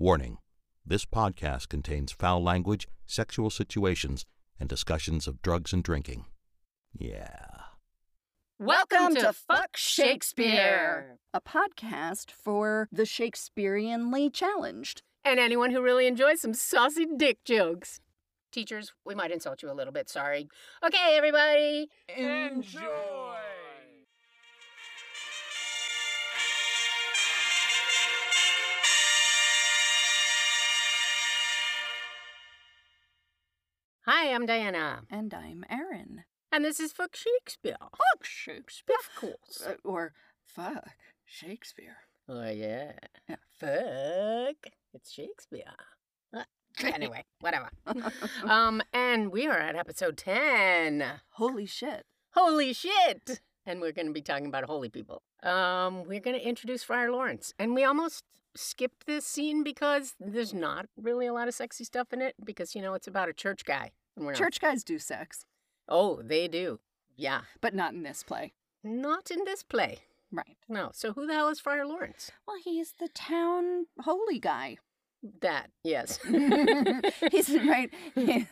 Warning this podcast contains foul language, sexual situations, and discussions of drugs and drinking. Yeah. Welcome to Fuck Shakespeare, a podcast for the Shakespeareanly challenged. and anyone who really enjoys some saucy dick jokes. Teachers, we might insult you a little bit, sorry. Okay, everybody. Enjoy! Hi, I'm Diana, And I'm Erin. and this is Fuck Shakespeare. Fuck Shakespeare. Of course. Uh, or fuck Shakespeare. Oh, yeah. Yeah. Fuck. It's Shakespeare. Uh, anyway, whatever. um, and we are at episode 10. Holy shit. Holy shit! And we're going to be talking about holy people. Um, we're going to introduce Friar Lawrence. And we almost skipped this scene because there's not really a lot of sexy stuff in it because, you know, it's about a church guy. And we're not- Church guys do sex, Oh, they do. Yeah. but not in this play. Not in this play. Right. No. So who the hell is Friar Lawrence? Well, he's the town holy guy. That, yes. he's right.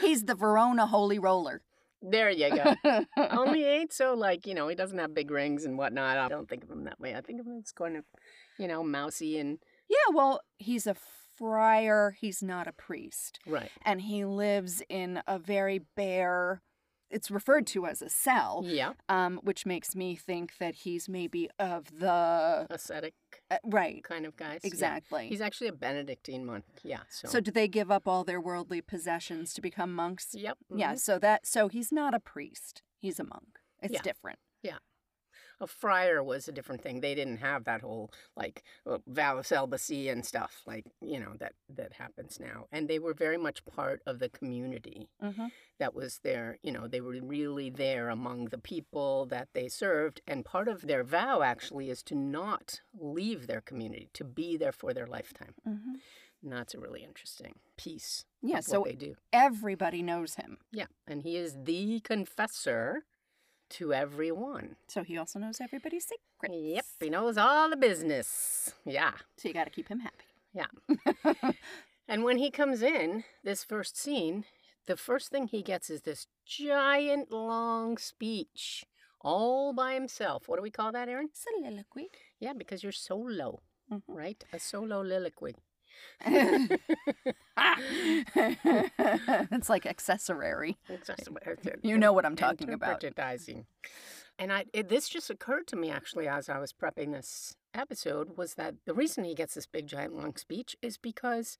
he's the Verona holy roller. there you go. Only ain't so like, you know, he doesn't have big rings and whatnot. I don't think of him that way. I think of him as kind of, you know, mousy and yeah, well, he's a friar. He's not a priest. right. And he lives in a very bare, it's referred to as a cell, Yeah. um, which makes me think that he's maybe of the. Ascetic Uh, right, kind of guys. Yeah. exactly. He's actually a Benedictine monk. Yeah. So. So, do they give up all their worldly possessions to become monks? Yep. Yeah, mhm. so that so he's not a priest. He's a monk. It's different. Yeah. different. A friar was a different thing. They didn't have that whole like uh, vow of celibacy and stuff like you know that that happens now. And they were very much part of the community Mm-hmm. that was there. You know, they were really there among the people that they served. And part of their vow actually is to not leave their community, to be there for their lifetime. Mm-hmm. And that's a really interesting piece. Yeah, so they do. everybody knows him. Yeah, and he is the confessor to everyone. So he also knows everybody's secrets. Yep, he knows all the business. Yeah. So you got to keep him happy. Yeah. And when he comes in, this first scene, the first thing he gets is this giant long speech all by himself. What do we call that, Erin? Soliloquy. Yeah, because you're solo, Mhm. right? A solo liloquy. it's like accessory. Just- You know what I'm talking about. Interpretizing. And I, it, this just occurred to me actually as I was prepping this episode was that the reason he gets this big giant long speech is because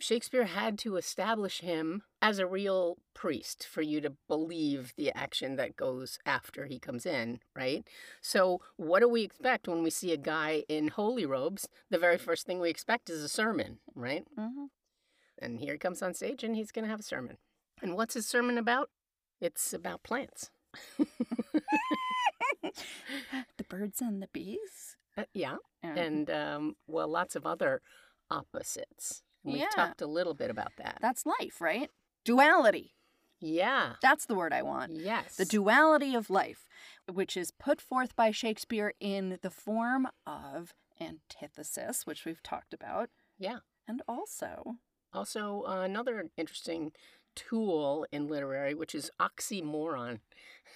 Shakespeare had to establish him as a real priest for you to believe the action that goes after he comes in, right? So, what do we expect when we see a guy in holy robes? The very first thing we expect is a sermon, right? hmm And here he comes on stage and he's going to have a sermon. And what's his sermon about? It's about plants. the birds and the bees. Uh, yeah. Um, And, um, well, lots of other opposites. And we Yeah. talked a little bit about that. that's life, right? Duality. Yeah. That's the word I want. Yes. The duality of life, which is put forth by Shakespeare in the form of antithesis, which we've talked about, Yeah. and also Also, uh, another interesting tool in literary, which is oxymoron.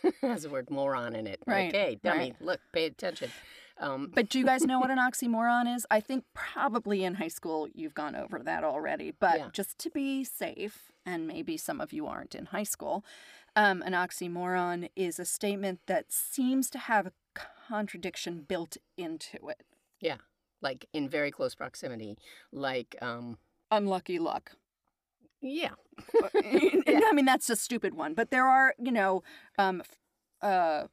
has the word moron in it. Right, Okay, dummy, right. look, pay attention. Um, But do you guys know what an oxymoron is? I think probably in high school you've gone over that already. But Yeah. just to be safe, and maybe some of you aren't in high school, um, an oxymoron is a statement that seems to have a contradiction built into it. yeah, like in very close proximity. Like, um, Unlucky luck. yeah, I mean, that's a stupid one. But there are, you know, um, uh,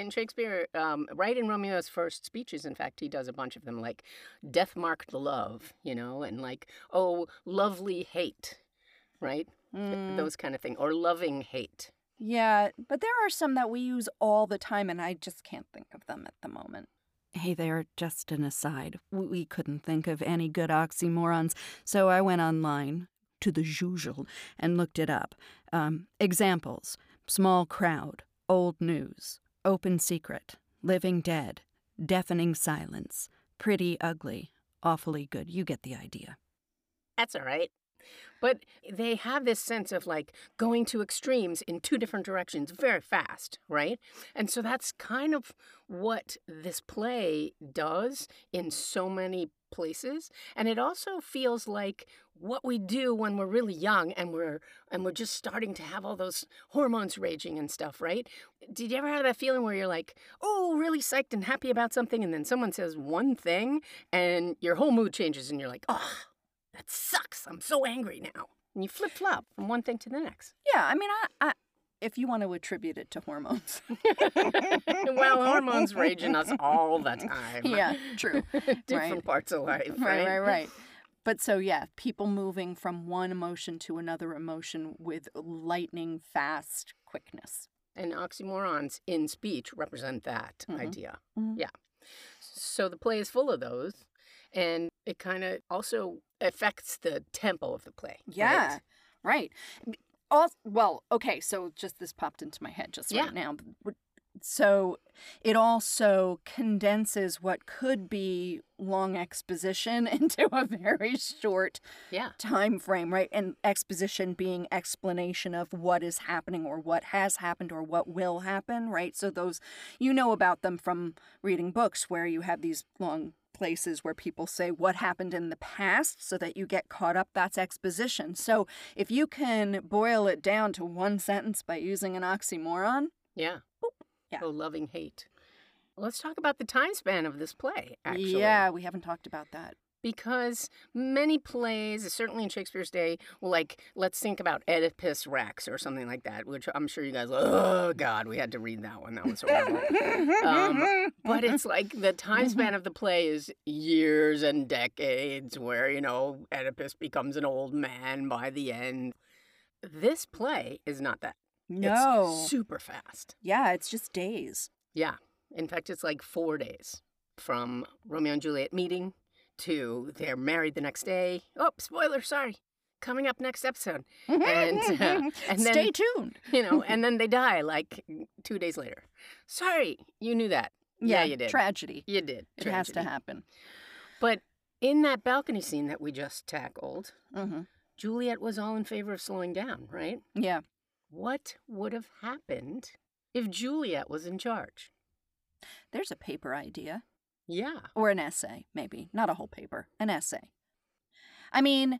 in Shakespeare, um, right in Romeo's first speeches, in fact, he does a bunch of them, like "death marked love," you know, and like "oh, lovely hate," right? mm, Those kind of thing, or loving hate. Yeah, but there are some that we use all the time, and I just can't think of them at the moment. Hey there, just an aside. We couldn't think of any good oxymorons, so I went online to the Jujel and looked it up. Um, examples small crowd, old news, open secret, living dead, deafening silence, pretty ugly, awfully good. You get the idea. That's all right. But they have this sense of like going to extremes in two different directions very fast, right? And so that's kind of what this play does in so many places. And it also feels like what we do when we're really young and we're and we're just starting to have all those hormones raging and stuff, right? Did you ever have that feeling where you're like, "Oh, really psyched and happy about something," and then someone says one thing and your whole mood changes and you're like, "Oh, that sucks. I'm so angry now." And you flip flop from one thing to the next. Yeah, I mean, I, I if you want to attribute it to hormones. well, hormones rage in us all the time. Yeah, true. Different right. parts of life. Right, right, right. But so, yeah, people moving from one emotion to another emotion with lightning fast quickness. And oxymorons in speech represent that Mhm. idea. Mhm. Yeah. So the play is full of those. And it kind of also affects the tempo of the play. right? Yeah, right. Also, well, okay, so just this popped into my head just Yeah. right now. So it also condenses what could be long exposition into a very short Yeah. time frame, right? And exposition being explanation of what is happening or what has happened or what will happen, right? So those you know about them from reading books where you have these long places where people say what happened in the past so that you get caught up that's exposition. So if you can boil it down to one sentence by using an oxymoron, Yeah. Yeah. Oh, loving hate. Let's talk about the time span of this play, actually. yeah, we haven't talked about that. Because many plays, certainly in Shakespeare's day, well, like, let's think about Oedipus Rex or something like that, which I'm sure you guys, like, oh, God, we had to read that one. That was horrible. Um, but it's like the time span of the play is years and decades where, you know, Oedipus becomes an old man by the end. This play is not that. no. It's super fast. yeah, it's just days. Yeah. In fact, it's like four days from Romeo and Juliet meeting to they're married the next day. Oh, spoiler, sorry. Coming up next episode. And, uh, and then- stay tuned. You know, and then they die like two days later. Sorry, you knew that. Yeah, you did. Tragedy. You did. It has to happen. But in that balcony scene that we just tackled, hmm Juliet was all in favor of slowing down, right? Yeah. What would have happened if Juliet was in charge? There's a paper idea. Yeah. Or an essay, maybe. Not a whole paper, an essay. I mean,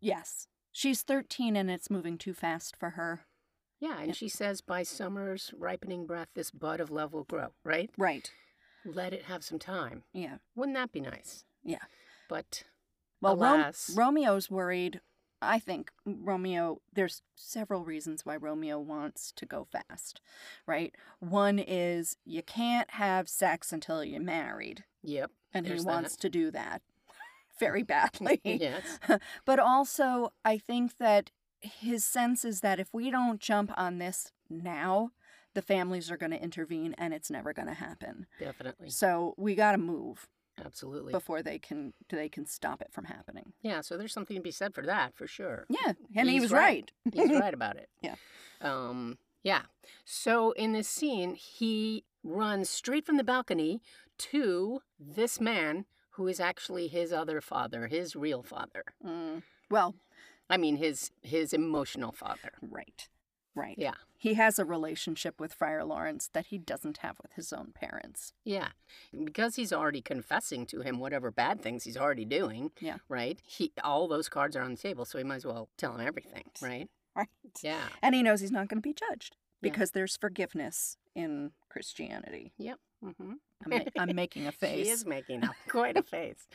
yes, she's 13 and it's moving too fast for her. Yeah, and she says, by summer's ripening breath, this bud of love will grow, right? Right. Let it have some time. Yeah. Wouldn't that be nice? Yeah. But Well, Ro- Alas. Romeo's worried. I think Romeo, there's several reasons why Romeo wants to go fast, right? One is you can't have sex until you're married, yep. and he that. wants to do that very badly. yes. but also, I think that his sense is that if we don't jump on this now, the families are going to intervene and it's never going to happen. Definitely. So we got to move Absolutely. before they can they can stop it from happening. Yeah, so there's something to be said for that, for sure. Yeah, and he was right. right. He's right about it. Yeah. Um, yeah. So in this scene, he runs straight from the balcony to this man who is actually his other father, his real father. Mm. Well, I mean, his his emotional father. right, right. Yeah. He has a relationship with Friar Lawrence that he doesn't have with his own parents. Yeah. Because he's already confessing to him whatever bad things he's already doing. Yeah. Right? He all those cards are on the table, so he might as well tell him everything, right? Right. Yeah. And he knows he's not going to be judged Yeah. because there's forgiveness in Christianity. Yep. Mm-hmm. I'm, ma- I'm making a face. She is making a, quite a face.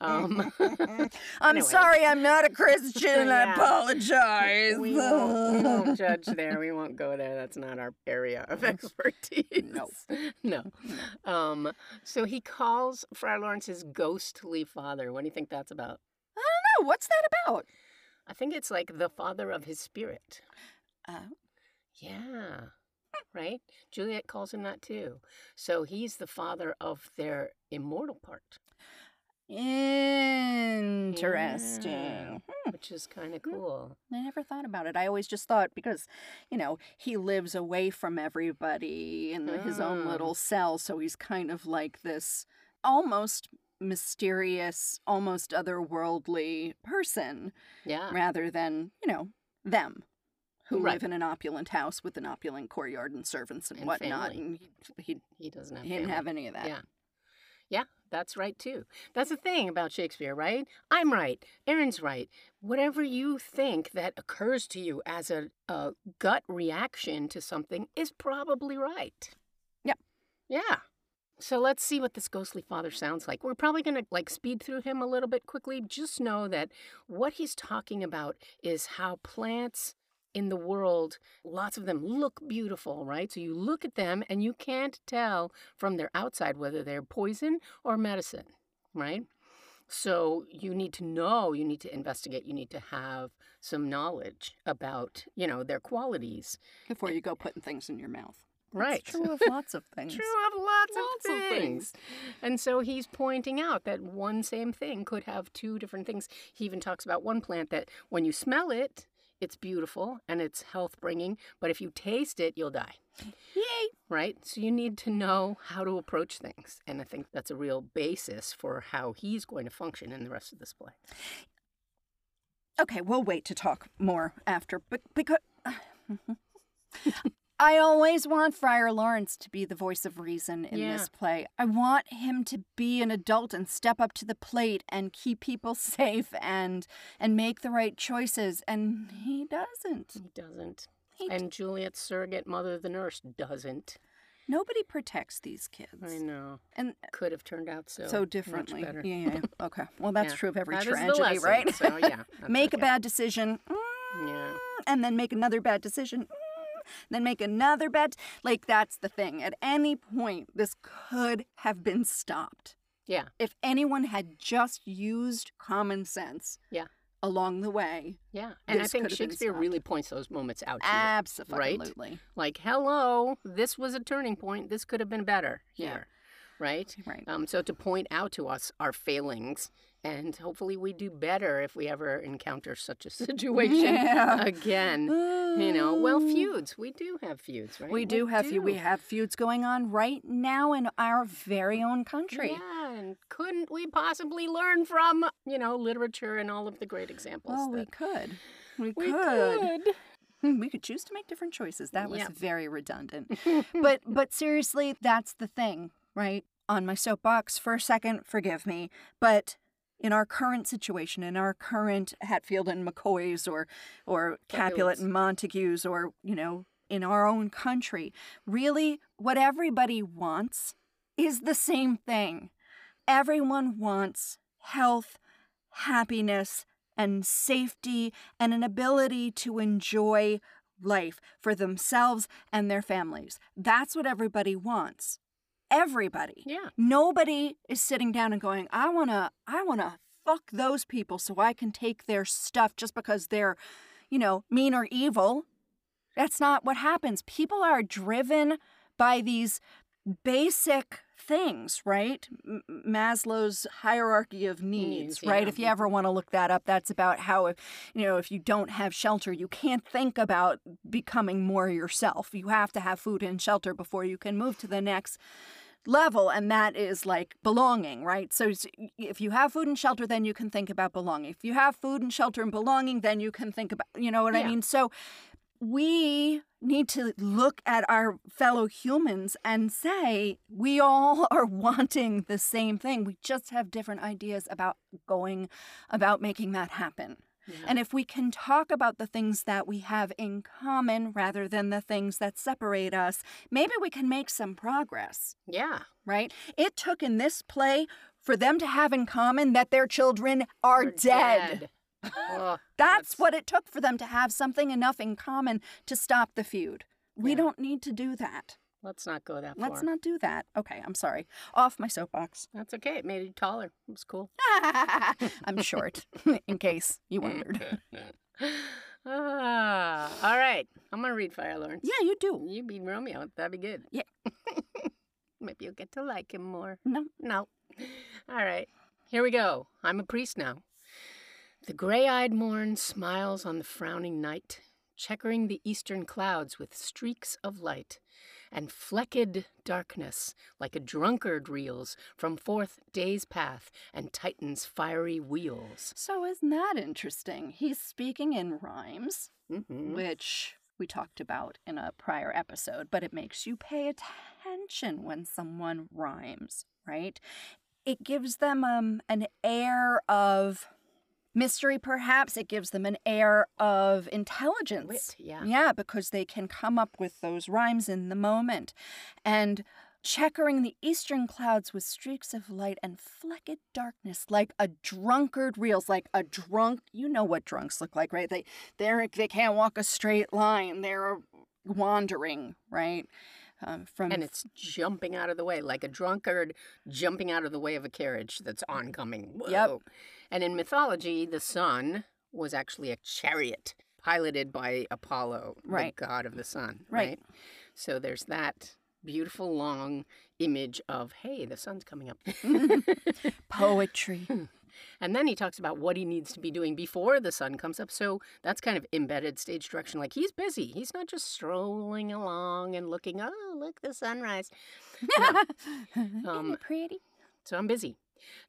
Um, I'm anyway. sorry, I'm not a Christian. I apologize. we, won't, we won't judge there. We won't go there. That's not our area of expertise. No. No. Um, so he calls Friar Lawrence his ghostly father. What do you think that's about? I don't know. what's that about? I think it's like the father of his spirit. Uh, Yeah. Right? Juliet calls him that too. So he's the father of their immortal part, interesting. Yeah. Hmm. which is kind of cool. I never thought about it. I always just thought because, you know, he lives away from everybody in his own Ah. little cell, so he's kind of like this almost mysterious, almost otherworldly person Yeah. rather than, you know, them who Right. live in an opulent house with an opulent courtyard and servants and, And whatnot. family. And he, he, He doesn't have he didn't family. have any of that. Yeah. Yeah, that's right too. That's the thing about Shakespeare, right? I'm right. Erin's right. Whatever you think that occurs to you as a, a gut reaction to something is probably right. Yep. Yeah. So let's see what this ghostly father sounds like. We're probably going to like speed through him a little bit quickly. Just know that what he's talking about is how plants in the world, lots of them look beautiful, right? So you look at them and you can't tell from their outside whether they're poison or medicine, right? So you need to know, you need to investigate, you need to have some knowledge about, you know, their qualities. Before you go putting things in your mouth. Right. It's true of lots of things. True of lots, Lots of, of things. things. And so he's pointing out that one same thing could have two different things. He even talks about one plant that when you smell it, it's beautiful and it's health bringing, but if you taste it, you'll die. Yay! Right? So you need to know how to approach things. And I think that's a real basis for how he's going to function in the rest of this play. Okay, we'll wait to talk more after, but because mm-hmm. I always want Friar Lawrence to be the voice of reason in Yeah. this play. I want him to be an adult and step up to the plate and keep people safe and and make the right choices, and he doesn't. He doesn't. He And Juliet's surrogate mother, the nurse, doesn't. Nobody protects these kids, I know. and Could have turned out so so differently. Yeah, yeah, yeah. Okay, well that's Yeah. true of every That tragedy, lesson, right? So yeah, make a bad decision. Yeah. and then make another bad decision mm, then make another bet. like that's the thing at any point this could have been stopped Yeah. if anyone had just used common sense Yeah. along the way Yeah. And I think could have been Shakespeare really points those moments out to you. absolutely Like, hello, this was a turning point. This could have been better Yeah. Right? right Um, so to point out to us our failings, and hopefully we do better if we ever encounter such a situation Yeah. again. You know, well, feuds. We do have feuds, right? we do have few we have feuds going on right now in our very own country Yeah, and couldn't we possibly learn from, you know, literature and all of the great examples? well we could we, we could could. Hmm, we could choose to make different choices that was Yep. very redundant but but seriously that's the thing right on my soapbox for a second forgive me but in our current situation in our current hatfield and mccoys or or capulet and montagues or you know in our own country really what everybody wants is the same thing everyone wants health happiness and safety and an ability to enjoy life for themselves and their families. That's what everybody wants. Everybody. Yeah. Nobody is sitting down and going, I want to I want to fuck those people so I can take their stuff just because they're, you know, mean or evil. That's not what happens. People are driven by these basic things, right? M- Maslow's hierarchy of needs, Needs, right? yeah. If you ever want to look that up, that's about how if you know, if you don't have shelter, you can't think about becoming more yourself. You have to have food and shelter before you can move to the next level and that is like belonging right? So if you have food and shelter then you can think about belonging. If you have food and shelter and belonging then you can think about you know what i mean? So we need to look at our fellow humans and say we all are wanting the same thing. We just have different ideas about going about making that happen Yeah. and if we can talk about the things that we have in common rather than the things that separate us, maybe we can make some progress, yeah. right? It took in this play for them to have in common that their children are We're dead. Ugh, That's what it took for them to have something enough in common to stop the feud. We Yeah. don't need to do that. Let's not go that far. Let's not do that. Okay, I'm sorry. Off my soapbox. That's okay. It made you taller. It was cool. I'm short, in case you wondered. ah, all right. I'm gonna read Friar Lawrence. Yeah, you do. You be Romeo. That'd be good. Yeah. Maybe you'll get to like him more. No. No. All right. Here we go. I'm a priest now. The gray eyed morn smiles on the frowning night, checkering the eastern clouds with streaks of light. And flecked darkness, like a drunkard reels from forth day's path and Titan's fiery wheels. So, isn't that interesting? He's speaking in rhymes, Mm-hmm. which we talked about in a prior episode, but it makes you pay attention when someone rhymes, right? It gives them um, an air of mystery, perhaps. It gives them an air of intelligence. Wit, yeah. Yeah, because they can come up with those rhymes in the moment. And checkering the eastern clouds with streaks of light and flecked darkness like a drunkard reels like a drunk you know what drunks look like right they they're they can't walk a straight line they're wandering right um, from And it's jumping out of the way, like a drunkard jumping out of the way of a carriage that's oncoming. Yep. And in mythology, the sun was actually a chariot piloted by Apollo, Right. the god of the sun. Right. Right. So there's that beautiful long image of, hey, the sun's coming up. poetry And then he talks about what he needs to be doing before the sun comes up. So that's kind of embedded stage direction. Like he's busy. He's not just strolling along and looking, oh, look, the sunrise. Isn't Um, pretty So I'm busy.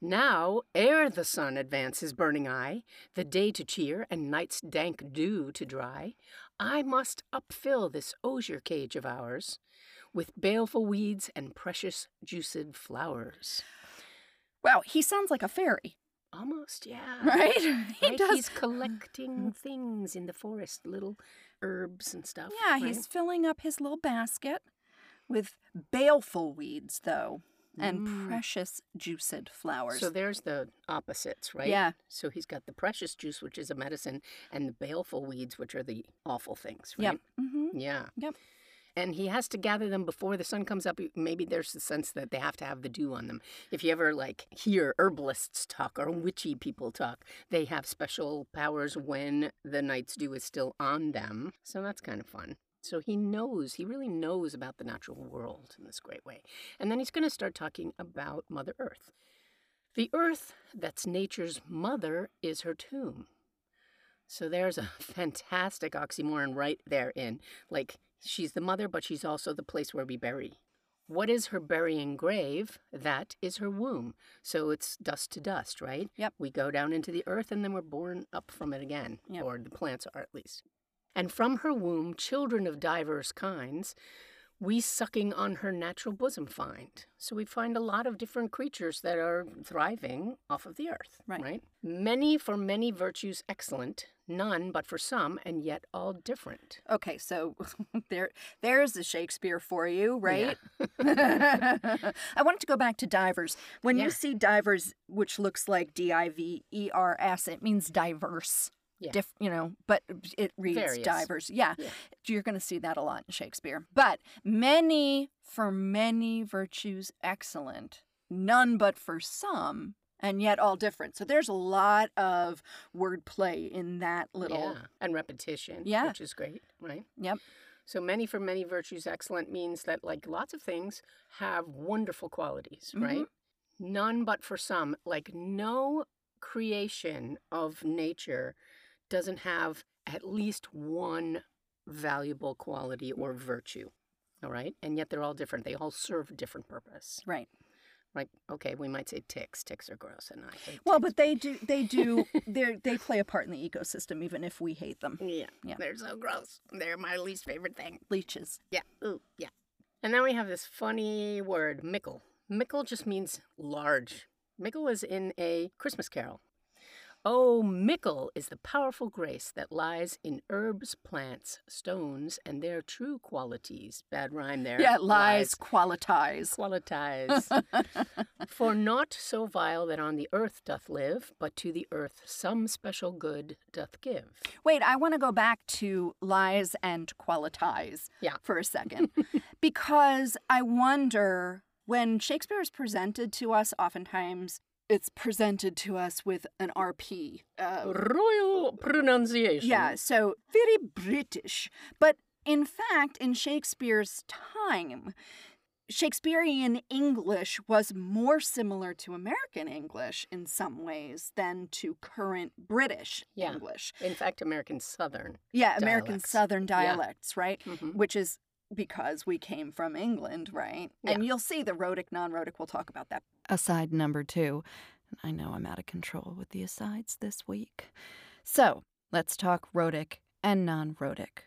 Now, ere the sun advance his burning eye, the day to cheer and night's dank dew to dry, I must upfill this osier cage of ours with baleful weeds and precious juiced flowers. wow he sounds like a fairy Almost, yeah. right he Right? does He's collecting things in the forest, little herbs and stuff. yeah right? he's filling up his little basket with baleful weeds though and Mm. precious juiced flowers So there's the opposites, right? Yeah. So he's got the precious juice, which is a medicine, and the baleful weeds, which are the awful things, Yep. right? hmm Yeah. Yep. And he has to gather them before the sun comes up. Maybe there's the sense that they have to have the dew on them. If you ever like hear herbalists talk or witchy people talk, they have special powers when the night's dew is still on them. So that's kind of fun. So he knows, he really knows about the natural world in this great way. And then he's going to start talking about Mother Earth. The earth that's nature's mother is her tomb. So there's a fantastic oxymoron right there in Like, she's the mother, but she's also the place where we bury. What is her burying grave? That is her womb. So it's dust to dust, right? Yep. We go down into the earth and then we're born up from it again, Yep. or the plants are at least. And from her womb, children of divers kinds, we sucking on her natural bosom find. So we find a lot of different creatures that are thriving off of the earth, Right. Many for many virtues excellent, none but for some, and yet all different. Okay, so there there's the Shakespeare for you, right? I wanted to go back to divers. When Yeah. you see divers, which looks like D I V E R S, it means diverse. Yeah. Diff, you know, but it reads Various. divers. Yeah, Yeah. you're going to see that a lot in Shakespeare. But many for many virtues excellent, none but for some, and yet all different. So there's a lot of wordplay in that little. Yeah. And repetition, Yeah. which is great, right? Yep. So many for many virtues excellent means that like lots of things have wonderful qualities, Mhm. right? None but for some. Like no creation of nature doesn't have at least one valuable quality or virtue. All right? And yet they're all different. They all serve a different purpose. Right. Like, okay, we might say ticks. Ticks are gross and I hate Well, ticks. but they do they do they they play a part in the ecosystem even if we hate them. Yeah, Yeah. they're so gross. They're my least favorite thing. Leeches. Yeah. Ooh, yeah. And then we have this funny word, mickle. Mickle just means large. Mickle is in a Christmas carol. Oh, mickle is the powerful grace that lies in herbs, plants, stones, and their true qualities. Bad rhyme there. Yeah, lies, qualitize. Qualities. For naught so vile that on the earth doth live, but to the earth some special good doth give. Wait, I want to go back to lies and qualitize Yeah. for a second because I wonder when Shakespeare is presented to us, oftentimes it's presented to us with an RP. Uh, Royal pronunciation. yeah, so very British. But in fact, in Shakespeare's time, Shakespearean English was more similar to American English in some ways than to current British Yeah. English. In fact, American Southern. Yeah, American Dialects. Southern Yeah. dialects, right? Mhm. Which is because we came from England, right? Yeah. And you'll see the rhotic, non rhotic, we'll talk about that. Aside number two. I know I'm out of control with the asides this week. So let's talk rhotic and non rhotic.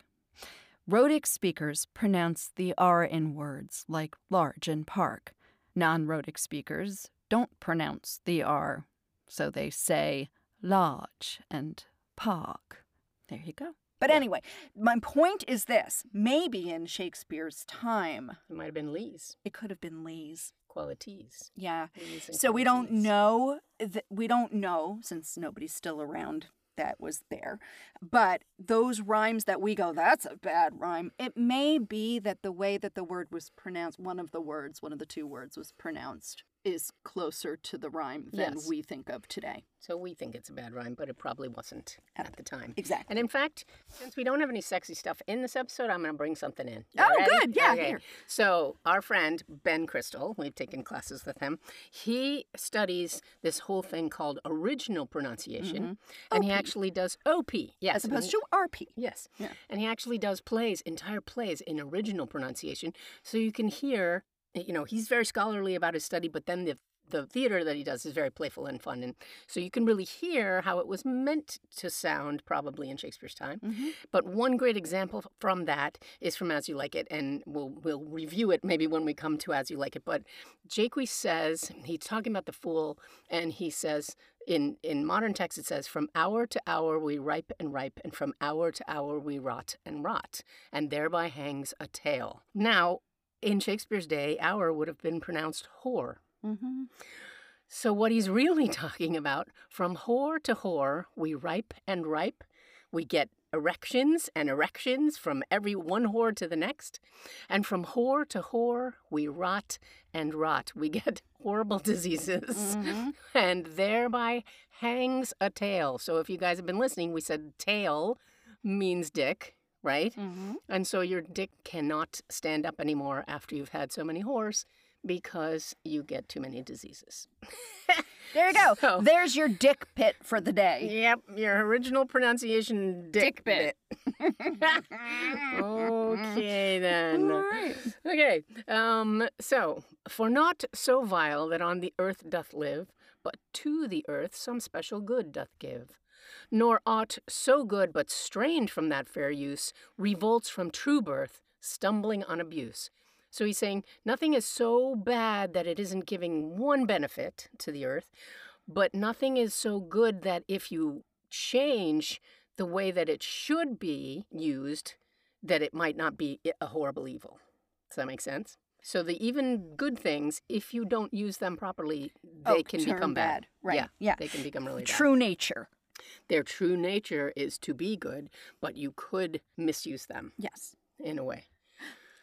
Rhotic speakers pronounce the R in words like large and park. Non rhotic speakers don't pronounce the R, so they say large and park. There you go. But anyway, my point is this maybe in Shakespeare's time, It might have been Lee's it could have been Lee's. qualities. Yeah. Lee's So we don't know that we don't know since nobody's still around that was there. But those rhymes that we go, that's a bad rhyme. It may be that the way that the word was pronounced, one of the words, one of the two words was pronounced, is closer to the rhyme than Yes. we think of today. So we think it's a bad rhyme, but it probably wasn't at the time. Exactly. And in fact, since we don't have any sexy stuff in this episode, I'm going to bring something in. You Oh, ready? good. Yeah, Okay. here. So our friend Ben Crystal, we've taken classes with him. He studies this whole thing called original pronunciation, mm-hmm. and he actually does OP. Yes, As opposed he- to RP. Yes. Yeah. And he actually does plays, entire plays in original pronunciation. So you can hear, you know, he's very scholarly about his study, but then the the theater that he does is very playful and fun. And so you can really hear how it was meant to sound probably in Shakespeare's time. Mhm. But one great example from that is from As You Like It, and we'll we'll review it maybe when we come to As You Like It. But Jaques says he's talking about the fool, and he says in in modern text it says, "From hour to hour we ripe and ripe, and from hour to hour we rot and rot, and thereby hangs a tale." Now, in Shakespeare's day, hour would have been pronounced whore. Mm-hmm. So, what he's really talking about from whore to whore, we ripe and ripe. We get erections and erections from every one whore to the next. And from whore to whore, we rot and rot. We get horrible diseases. Mhm. And thereby hangs a tail. So, if you guys have been listening, we said tail means dick, right? Mm-hmm. And so your dick cannot stand up anymore after you've had so many whores because you get too many diseases. There you go. So- There's your dick pit for the day. Yep, your original pronunciation dick, Dick bit. okay then. All right. Okay. Um so for naught so vile that on the earth doth live, but to the earth some special good doth give. Nor aught so good but strained from that fair use revolts from true birth, stumbling on abuse. So he's saying nothing is so bad that it isn't giving one benefit to the earth, but nothing is so good that if you change the way that it should be used, that it might not be a horrible evil. Does that make sense? So the even good things, if you don't use them properly, they Oh, can become bad. bad. Right. Yeah. Yeah. They can become really bad. True nature. Their true nature is to be good, but you could misuse them Yes. in a way.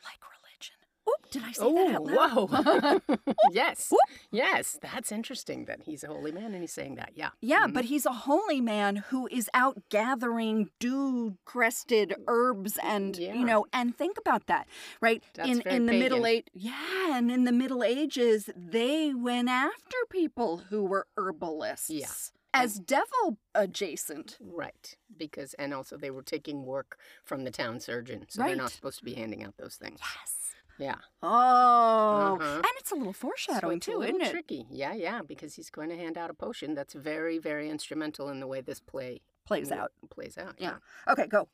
Like religion. Oop, did I say that out loud? Oh, whoa. yes. Whoop. Yes. That's interesting that he's a holy man and he's saying that. Yeah. Yeah, Mhm. but he's a holy man who is out gathering dew crested herbs and Yeah. you know, and think about that, right? That's in in the middle pagan. age yeah, and in the Middle Ages, they went after people who were herbalists. As devil adjacent. Right. Because, and also they were taking work from the town surgeon. So they're not supposed to be handing out those things. Yes. Yeah. Oh. Uh-huh. And it's a little So foreshadowing a too, little isn't it? tricky. Yeah, yeah, because he's going to hand out a potion that's very, very instrumental in the way this play Plays out. Plays out. Yeah. Okay, go.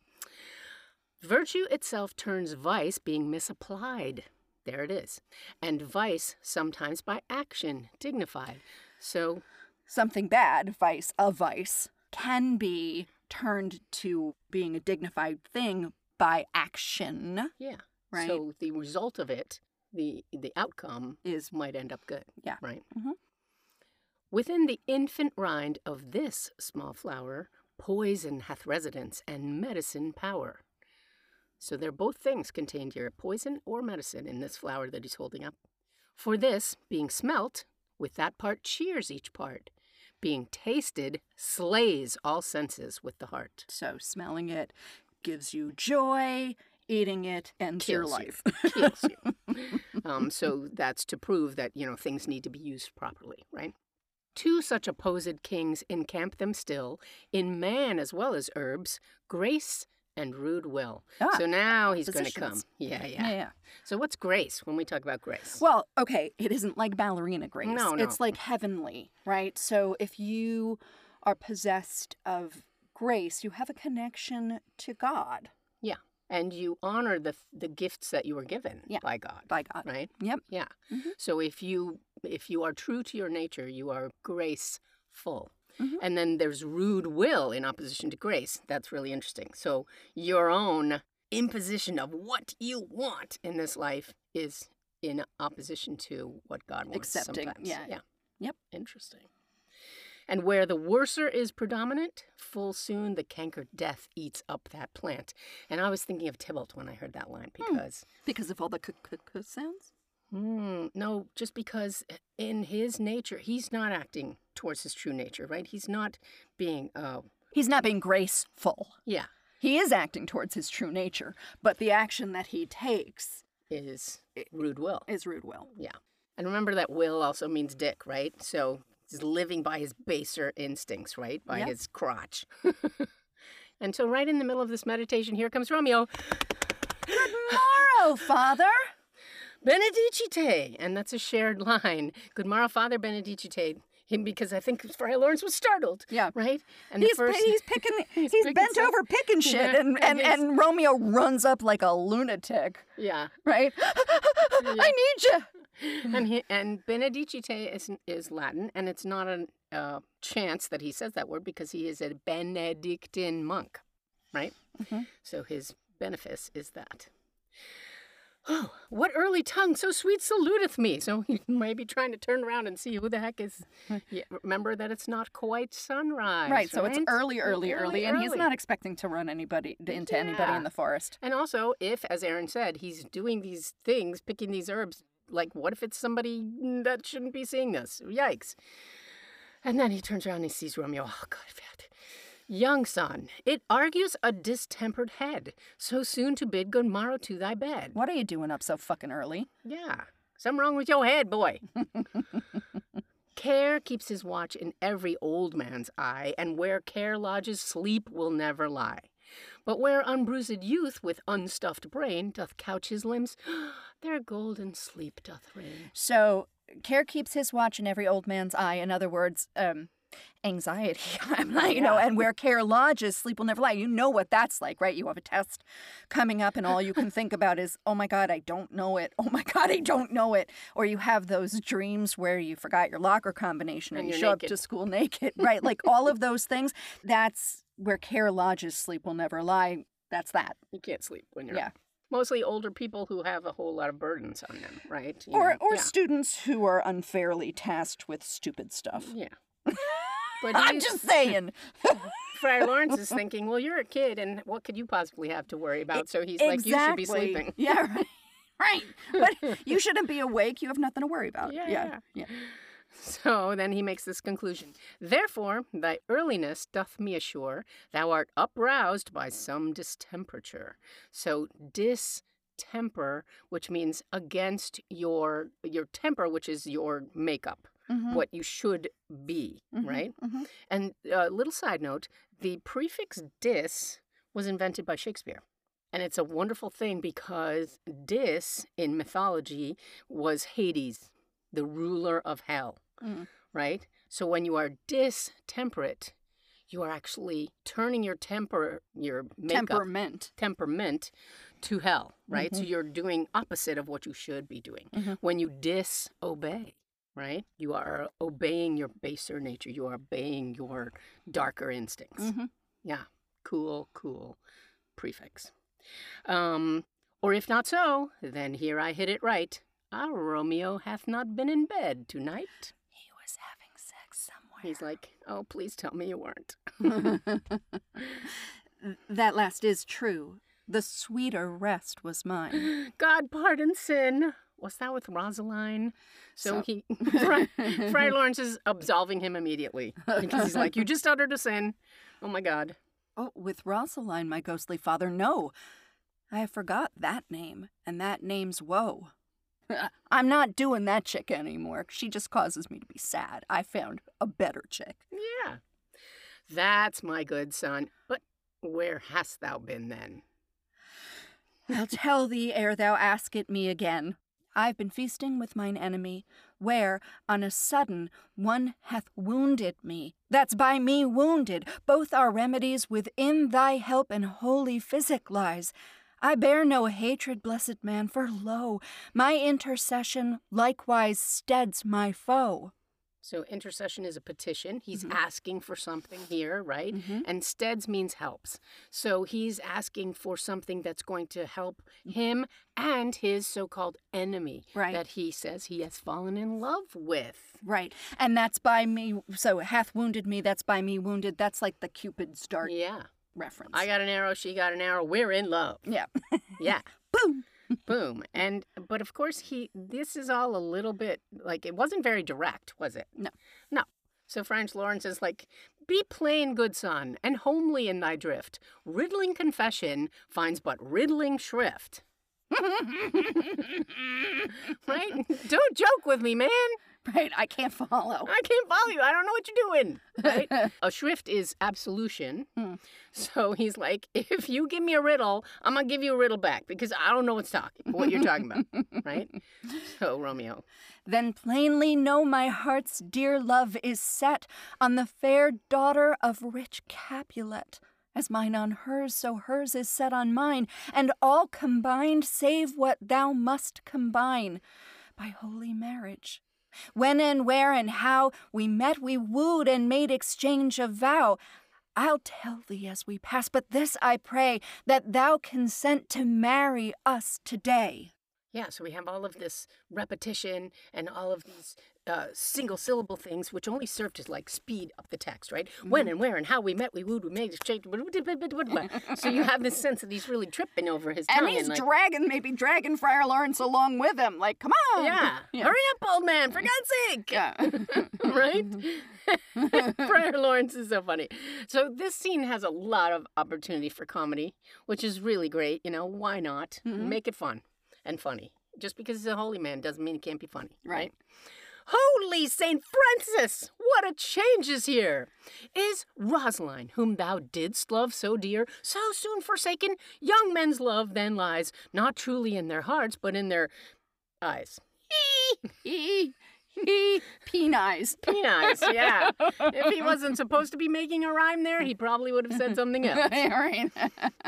Virtue itself turns vice being misapplied. There it is. And vice sometimes by action dignified. So, something bad, vice, a vice, can be turned to being a dignified thing by action, yeah. right? So the result of it, the the outcome is might end up good. Yeah. Right. Mm-hmm. Within the infant rind of this small flower, poison hath residence and medicine power. So they're both things contained here, poison or medicine, in this flower that he's holding up. For this, being smelt, with that part cheers each part. Being tasted, slays all senses with the heart. so smelling it gives you joy, eating it ends your Kills you. life. Kills you. um, so that's to prove that you know things need to be used properly, right? Two such opposed kings encamp them still, in man as well as herbs, grace and rude will. Ah, so now he's going to come. Yeah, yeah, yeah, yeah. So what's grace when we talk about grace? Well, okay, it isn't like ballerina grace. No, no. It's like heavenly, right? So if you are possessed of grace, you have a connection to God Yeah. and you honor the the gifts that you were given Yeah. by God, by God. right? Yep. Yeah. Mhm. So if you if you are true to your nature, you are graceful. Mhm. And then there's rude will in opposition to grace. That's really interesting. So your own imposition of what you want in this life is in opposition to what God wants. Accepting, Sometimes. yeah. Yeah. Yep. Interesting. And where the worser is predominant, full soon the canker death eats up that plant. And I was thinking of Tybalt when I heard that line Hmm. because Because of all the k k k sounds? Hmm, no, just because in his nature, he's not acting towards his true nature, right? He's not being, uh, He's not being graceful. yeah, He is acting towards his true nature, but the action that he takes is rude will. is rude will. Yeah. And remember that will also means dick, right? So he's living by his baser instincts, right? By Yep. his crotch. and so, right in the middle of this meditation, here comes Romeo. Good morrow, Father! Benedicite! And that's a shared line. Good morrow, Father Benedicite. Him because I think Friar Lawrence was startled. Yeah. Right? And He's, the first he's picking, he's, picking bent stuff. over picking shit, Yeah, and, and and, and Romeo runs up like a lunatic, Yeah. right? I need you! and he, and benedicite is is Latin, and it's not a uh, chance that he says that word because he is a Benedictine monk, right? Mhm. So his benefice is that. Oh, what early tongue so sweet saluteth me. So he may be trying to turn around and see who the heck is. Yeah, remember that it's not quite sunrise. Right, so it's right? early, early, early, and he's not expecting to run anybody into anybody in the forest. And also, if, as Erin said, he's doing these things, picking these herbs, like what if it's somebody that shouldn't be seeing this? Yikes. And then he turns around and he sees Romeo. Oh, God, Fat. Young son, it argues a distempered head, so soon to bid good morrow to thy bed. What are you doing up so fucking early? Yeah, something wrong with your head, boy. care keeps his watch in every old man's eye, and where care lodges, sleep will never lie. But where unbruised youth with unstuffed brain doth couch his limbs, there golden sleep doth reign. So, care keeps his watch in every old man's eye. In other words, um, anxiety. I'm not, you know, and where care lodges, sleep will never lie. You know what that's like, right? You have a test coming up, and all you can think about is, oh my God, I don't know it. Oh my God, I don't know it. Or you have those dreams where you forgot your locker combination or And you show up to school naked, right? Like all of those things. That's where care lodges, sleep will never lie. That's that. You can't sleep when you're Yeah. mostly older people who have a whole lot of burdens on them, right? You Or, know, or yeah. students who are unfairly tasked with stupid stuff. yeah. But I'm he's- just saying. Friar Lawrence is thinking, well, you're a kid, and what could you possibly have to worry about? So he's like, you should be sleeping. Yeah, right. right. But you shouldn't be awake. You have nothing to worry about. Yeah, yeah. yeah. So then he makes this conclusion. Therefore, thy earliness doth me assure thou art uproused by some distemperature. So distemper, which means against your your temper, which is your makeup, Mhm. what you should be, Mhm, right? mhm. And a little side note, the prefix dis was invented by Shakespeare. And it's a wonderful thing because dis in mythology was Hades, the ruler of hell, Mm. right? So when you are distemperate, you are actually turning your temper, your makeup, Temperament. temperament to hell, right? So Mhm. you're doing opposite of what you should be doing. Mhm. When you disobey, right? You are obeying your baser nature. You are obeying your darker instincts. Mhm. Yeah. Cool, cool prefix. Um, or if not so, then here I hit it right. Our Romeo hath not been in bed tonight. He was having sex somewhere. He's like, oh, please tell me you weren't. that last is true. The sweeter rest was mine. God pardon sin. Was that with Rosaline? So, So- he, Friar Lawrence is absolving him immediately because he's like, you just uttered a sin. Oh my God. Oh, with Rosaline, my ghostly father, no. I have forgot that name, and that name's Woe. I'm not doing that chick anymore. She just causes me to be sad. I found a better chick. Yeah. That's my good son. But Where hast thou been then? I'll tell thee ere thou ask it me again. I've been feasting with mine enemy, where, on a sudden, one hath wounded me. That's by me wounded. Both our remedies within thy help and holy physic lies. I bear no hatred, blessed man, for lo, my intercession likewise steads my foe. So intercession is a petition. He's mm-hmm. asking for something here, right? Mm-hmm. And steads means helps. So he's asking for something that's going to help him and his so-called enemy right. that he says he has fallen in love with. Right. And that's by me so hath wounded me, that's by me wounded. That's like the Cupid's dart. Yeah. Reference. I got an arrow, she got an arrow. We're in love. Yeah. yeah. Boom. Boom and but of course he this is all a little bit like it wasn't very direct was it no no so Friar Lawrence is like, Be plain, good son, and homely in thy drift. Riddling confession finds but riddling shrift. right? Don't joke with me, man. Right, I can't follow. I can't follow you. I don't know what you're doing. Right? a shrift is absolution. Hmm. So he's like, if you give me a riddle, I'm gonna give you a riddle back because I don't know what's talking, what you're talking about, right? So Romeo. Then plainly know my heart's dear love is set on the fair daughter of rich Capulet. As mine on hers, so hers is set on mine, and all combined save what thou must combine by holy marriage. When and where and how we met, we wooed and made exchange of vow. I'll tell thee as we pass, but this I pray, that thou consent to marry us today. Yeah, so we have all of this repetition and all of these uh, single syllable things, which only serve to like speed up the text, right? Mm-hmm. When and where and how we met, we wooed, we made exchange. so you have this sense that he's really tripping over his tongue. And he's and, like, dragging, maybe dragging Friar Lawrence along with him. Like, come on. Yeah. yeah. Hurry up, old man, for God's sake. Yeah. right? Friar Lawrence is so funny. So this scene has a lot of opportunity for comedy, which is really great. You know, why not? Mm-hmm. Make it fun and funny. Just because he's a holy man doesn't mean he can't be funny, right? Holy St. Francis! What a change is here! Is Rosaline, whom thou didst love so dear, so soon forsaken? Young men's love then lies, not truly in their hearts, but in their eyes. He penized. Penized, yeah. if he wasn't supposed to be making a rhyme there, he probably would have said something else. right.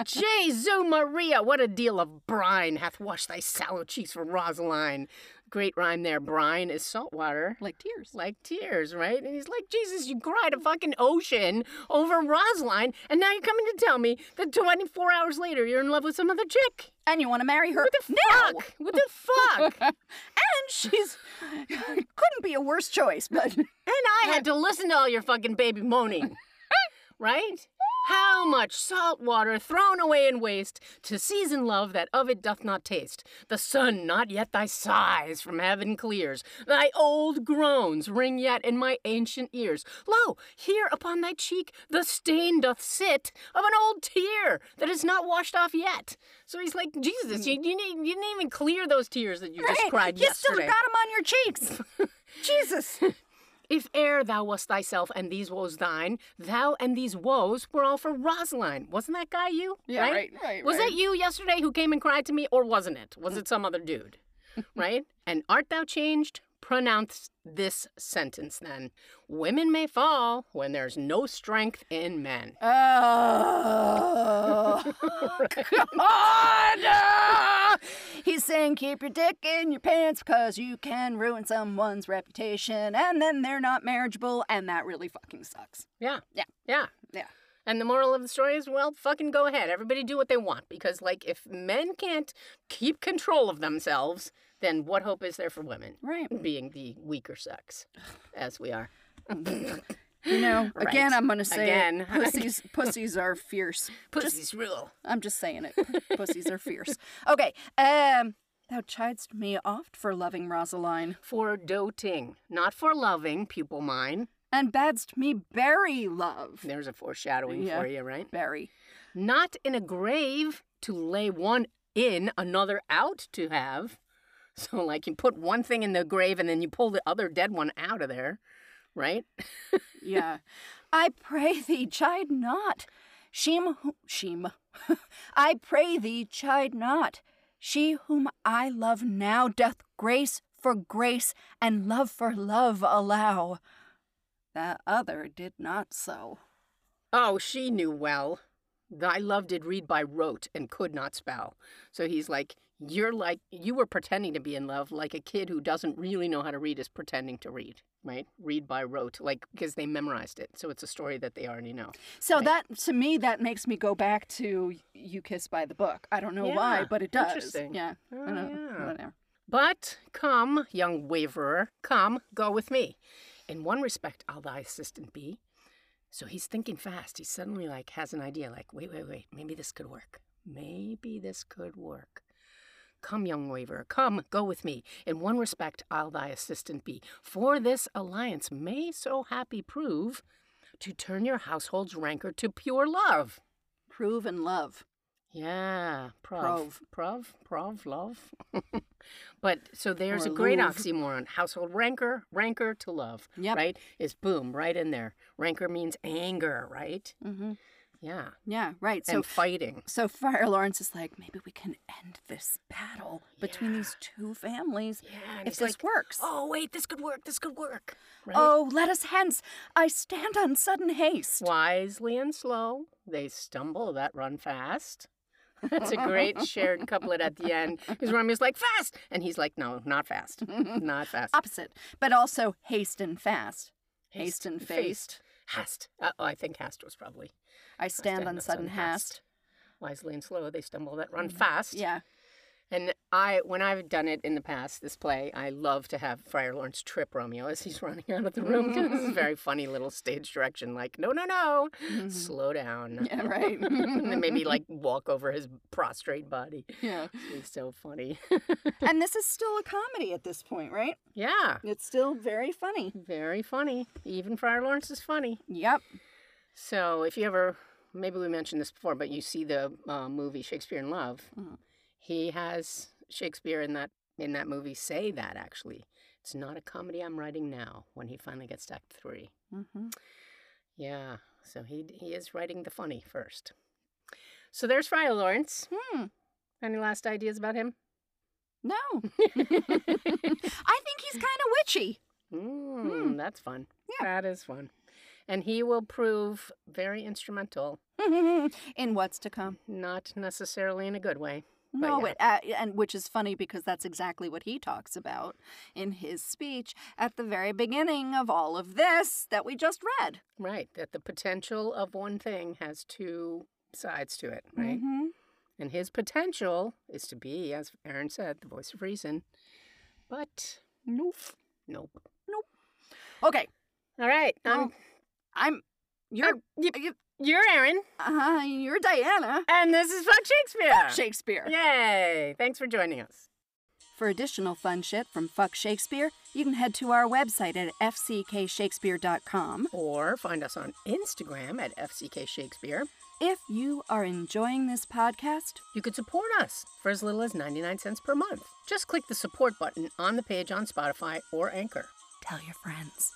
Jesu Maria, what a deal of brine hath washed thy sallow cheeks from Rosaline great rhyme there. Brine is salt water. Like tears. Like tears, right? And he's like, Jesus, you cried a fucking ocean over Rosaline, and now you're coming to tell me that 24 hours later you're in love with some other chick. And you want to marry her what the now. fuck? What the fuck? and she's couldn't be a worse choice, but and I had to listen to all your fucking baby moaning. right? How much salt water thrown away in waste to season love that of it doth not taste. The sun not yet thy sighs from heaven clears. Thy old groans ring yet in my ancient ears. Lo, here upon thy cheek the stain doth sit of an old tear that is not washed off yet. So he's like, Jesus, you, you, didn't, you didn't even clear those tears that you right. just cried you yesterday. You still got them on your cheeks. Jesus. If ere thou wast thyself and these woes thine, thou and these woes were all for Rosaline. Wasn't that guy you? Yeah, right, right. right was right. that you yesterday who came and cried to me, or wasn't it? Was it some other dude? right? And art thou changed? Pronounce this sentence then. Women may fall when there's no strength in men. Oh, God! Saying keep your dick in your pants because you can ruin someone's reputation and then they're not marriageable and that really fucking sucks. Yeah. Yeah. Yeah. Yeah. And the moral of the story is, well, fucking go ahead. Everybody do what they want because, like, if men can't keep control of themselves, then what hope is there for women? Right. Being the weaker sex, as we are. You know, Right. again, I'm gonna say Again. it. pussies. Pussies are fierce. Pussies rule. I'm just saying it. pussies are fierce. Okay. Um, thou chidest me oft for loving Rosaline, For doting, not for loving, pupil mine. and badst me bury love. There's a foreshadowing Yeah. for you, right? Bury. Not in a grave to lay one in, another out to have. So, like, you put one thing in the grave and then you pull the other dead one out of there, right? Yeah. I pray thee, chide not. Sheem, sheem. I pray thee, chide not. She whom I love now doth grace for grace and love for love allow. That other did not so. Oh, she knew well. Thy love did read by rote and could not spell. So he's like, You're like, you were pretending to be in love, like a kid who doesn't really know how to read is pretending to read, right? Read by rote, like, because they memorized it. So it's a story that they already know. So Right. that to me that makes me go back to you kiss by the book. I don't know why, but it does. interesting. Yeah. Oh, I don't know. yeah. Whatever. But come, young waverer, come, go with me. In one respect, I'll thy assistant be. So he's thinking fast. He suddenly like has an idea, like, wait, wait, wait, maybe this could work. Maybe this could work. Come, young waverer, come, go with me. In one respect, I'll thy assistant be. For this alliance may so happy prove to turn your household's rancor to pure love. Prove and love. Yeah, prov. Prov. Prov, prov, love. but so there's Or a great louve. oxymoron. Household rancor, rancor to love, Yep. right? Is boom, right in there. Rancor means anger, right? Mm-hmm. Yeah. Yeah. Right. So and fighting. so Friar Lawrence is like, maybe we can end this battle between these two families Yeah, if this like, works. oh, wait, this could work, this could work. Right? Oh, let us hence. I stand on sudden haste. Wisely and slow, they stumble that run fast. That's a great shared couplet at the end. Because Romeo's like, fast! And he's like, no, not fast. Not fast. Opposite, but also haste and fast. Haste and faced. Hast. Uh, oh, I think hast was probably. I stand on sudden hast. Wisely and slow, they stumble that run fast. Yeah. And I, when I've done it in the past, this play, I love to have Friar Lawrence trip Romeo as he's running out of the room. 'cause this is a very funny little stage direction. Like, no, no, no, slow down. Mm-hmm. Yeah, right. and then maybe like walk over his prostrate body. Yeah. It's so funny. And this is still a comedy at this point, right? yeah, It's still very funny. very funny. Even Friar Lawrence is funny. Yep. So if you ever, maybe we mentioned this before, but you see the uh, movie Shakespeare in Love, Mhm. He has Shakespeare in that in that movie say that actually. It's not a comedy I'm writing now. When he finally gets to Act Three, Mm-hmm. yeah. So he he is writing the funny first. So there's Friar Lawrence. Hmm. Any last ideas about him? No. I think he's kind of witchy. Mm, That's fun. Yeah. That is fun. And he will prove very instrumental, in what's to come. not necessarily in a good way. No, yeah. it, uh, and which is funny because that's exactly what he talks about in his speech at the very beginning of all of this that we just read. Right, that the potential of one thing has two sides to it, right? Mhm. And his potential is to be, as Erin said, the voice of reason. But Nope. nope. Nope. Okay, All right, um, Well, I'm. You're. um, y- you, you're Erin, uh, you're Diana. and this is Fuck Shakespeare. Shakespeare. Yay! Thanks for joining us. For additional fun shit from Fuck Shakespeare, you can head to our website at fckshakespeare.com. Or find us on Instagram at fckshakespeare. If you are enjoying this podcast, You could support us for as little as 99 cents per month. Just click the support button on the page on Spotify or Anchor. tell your friends.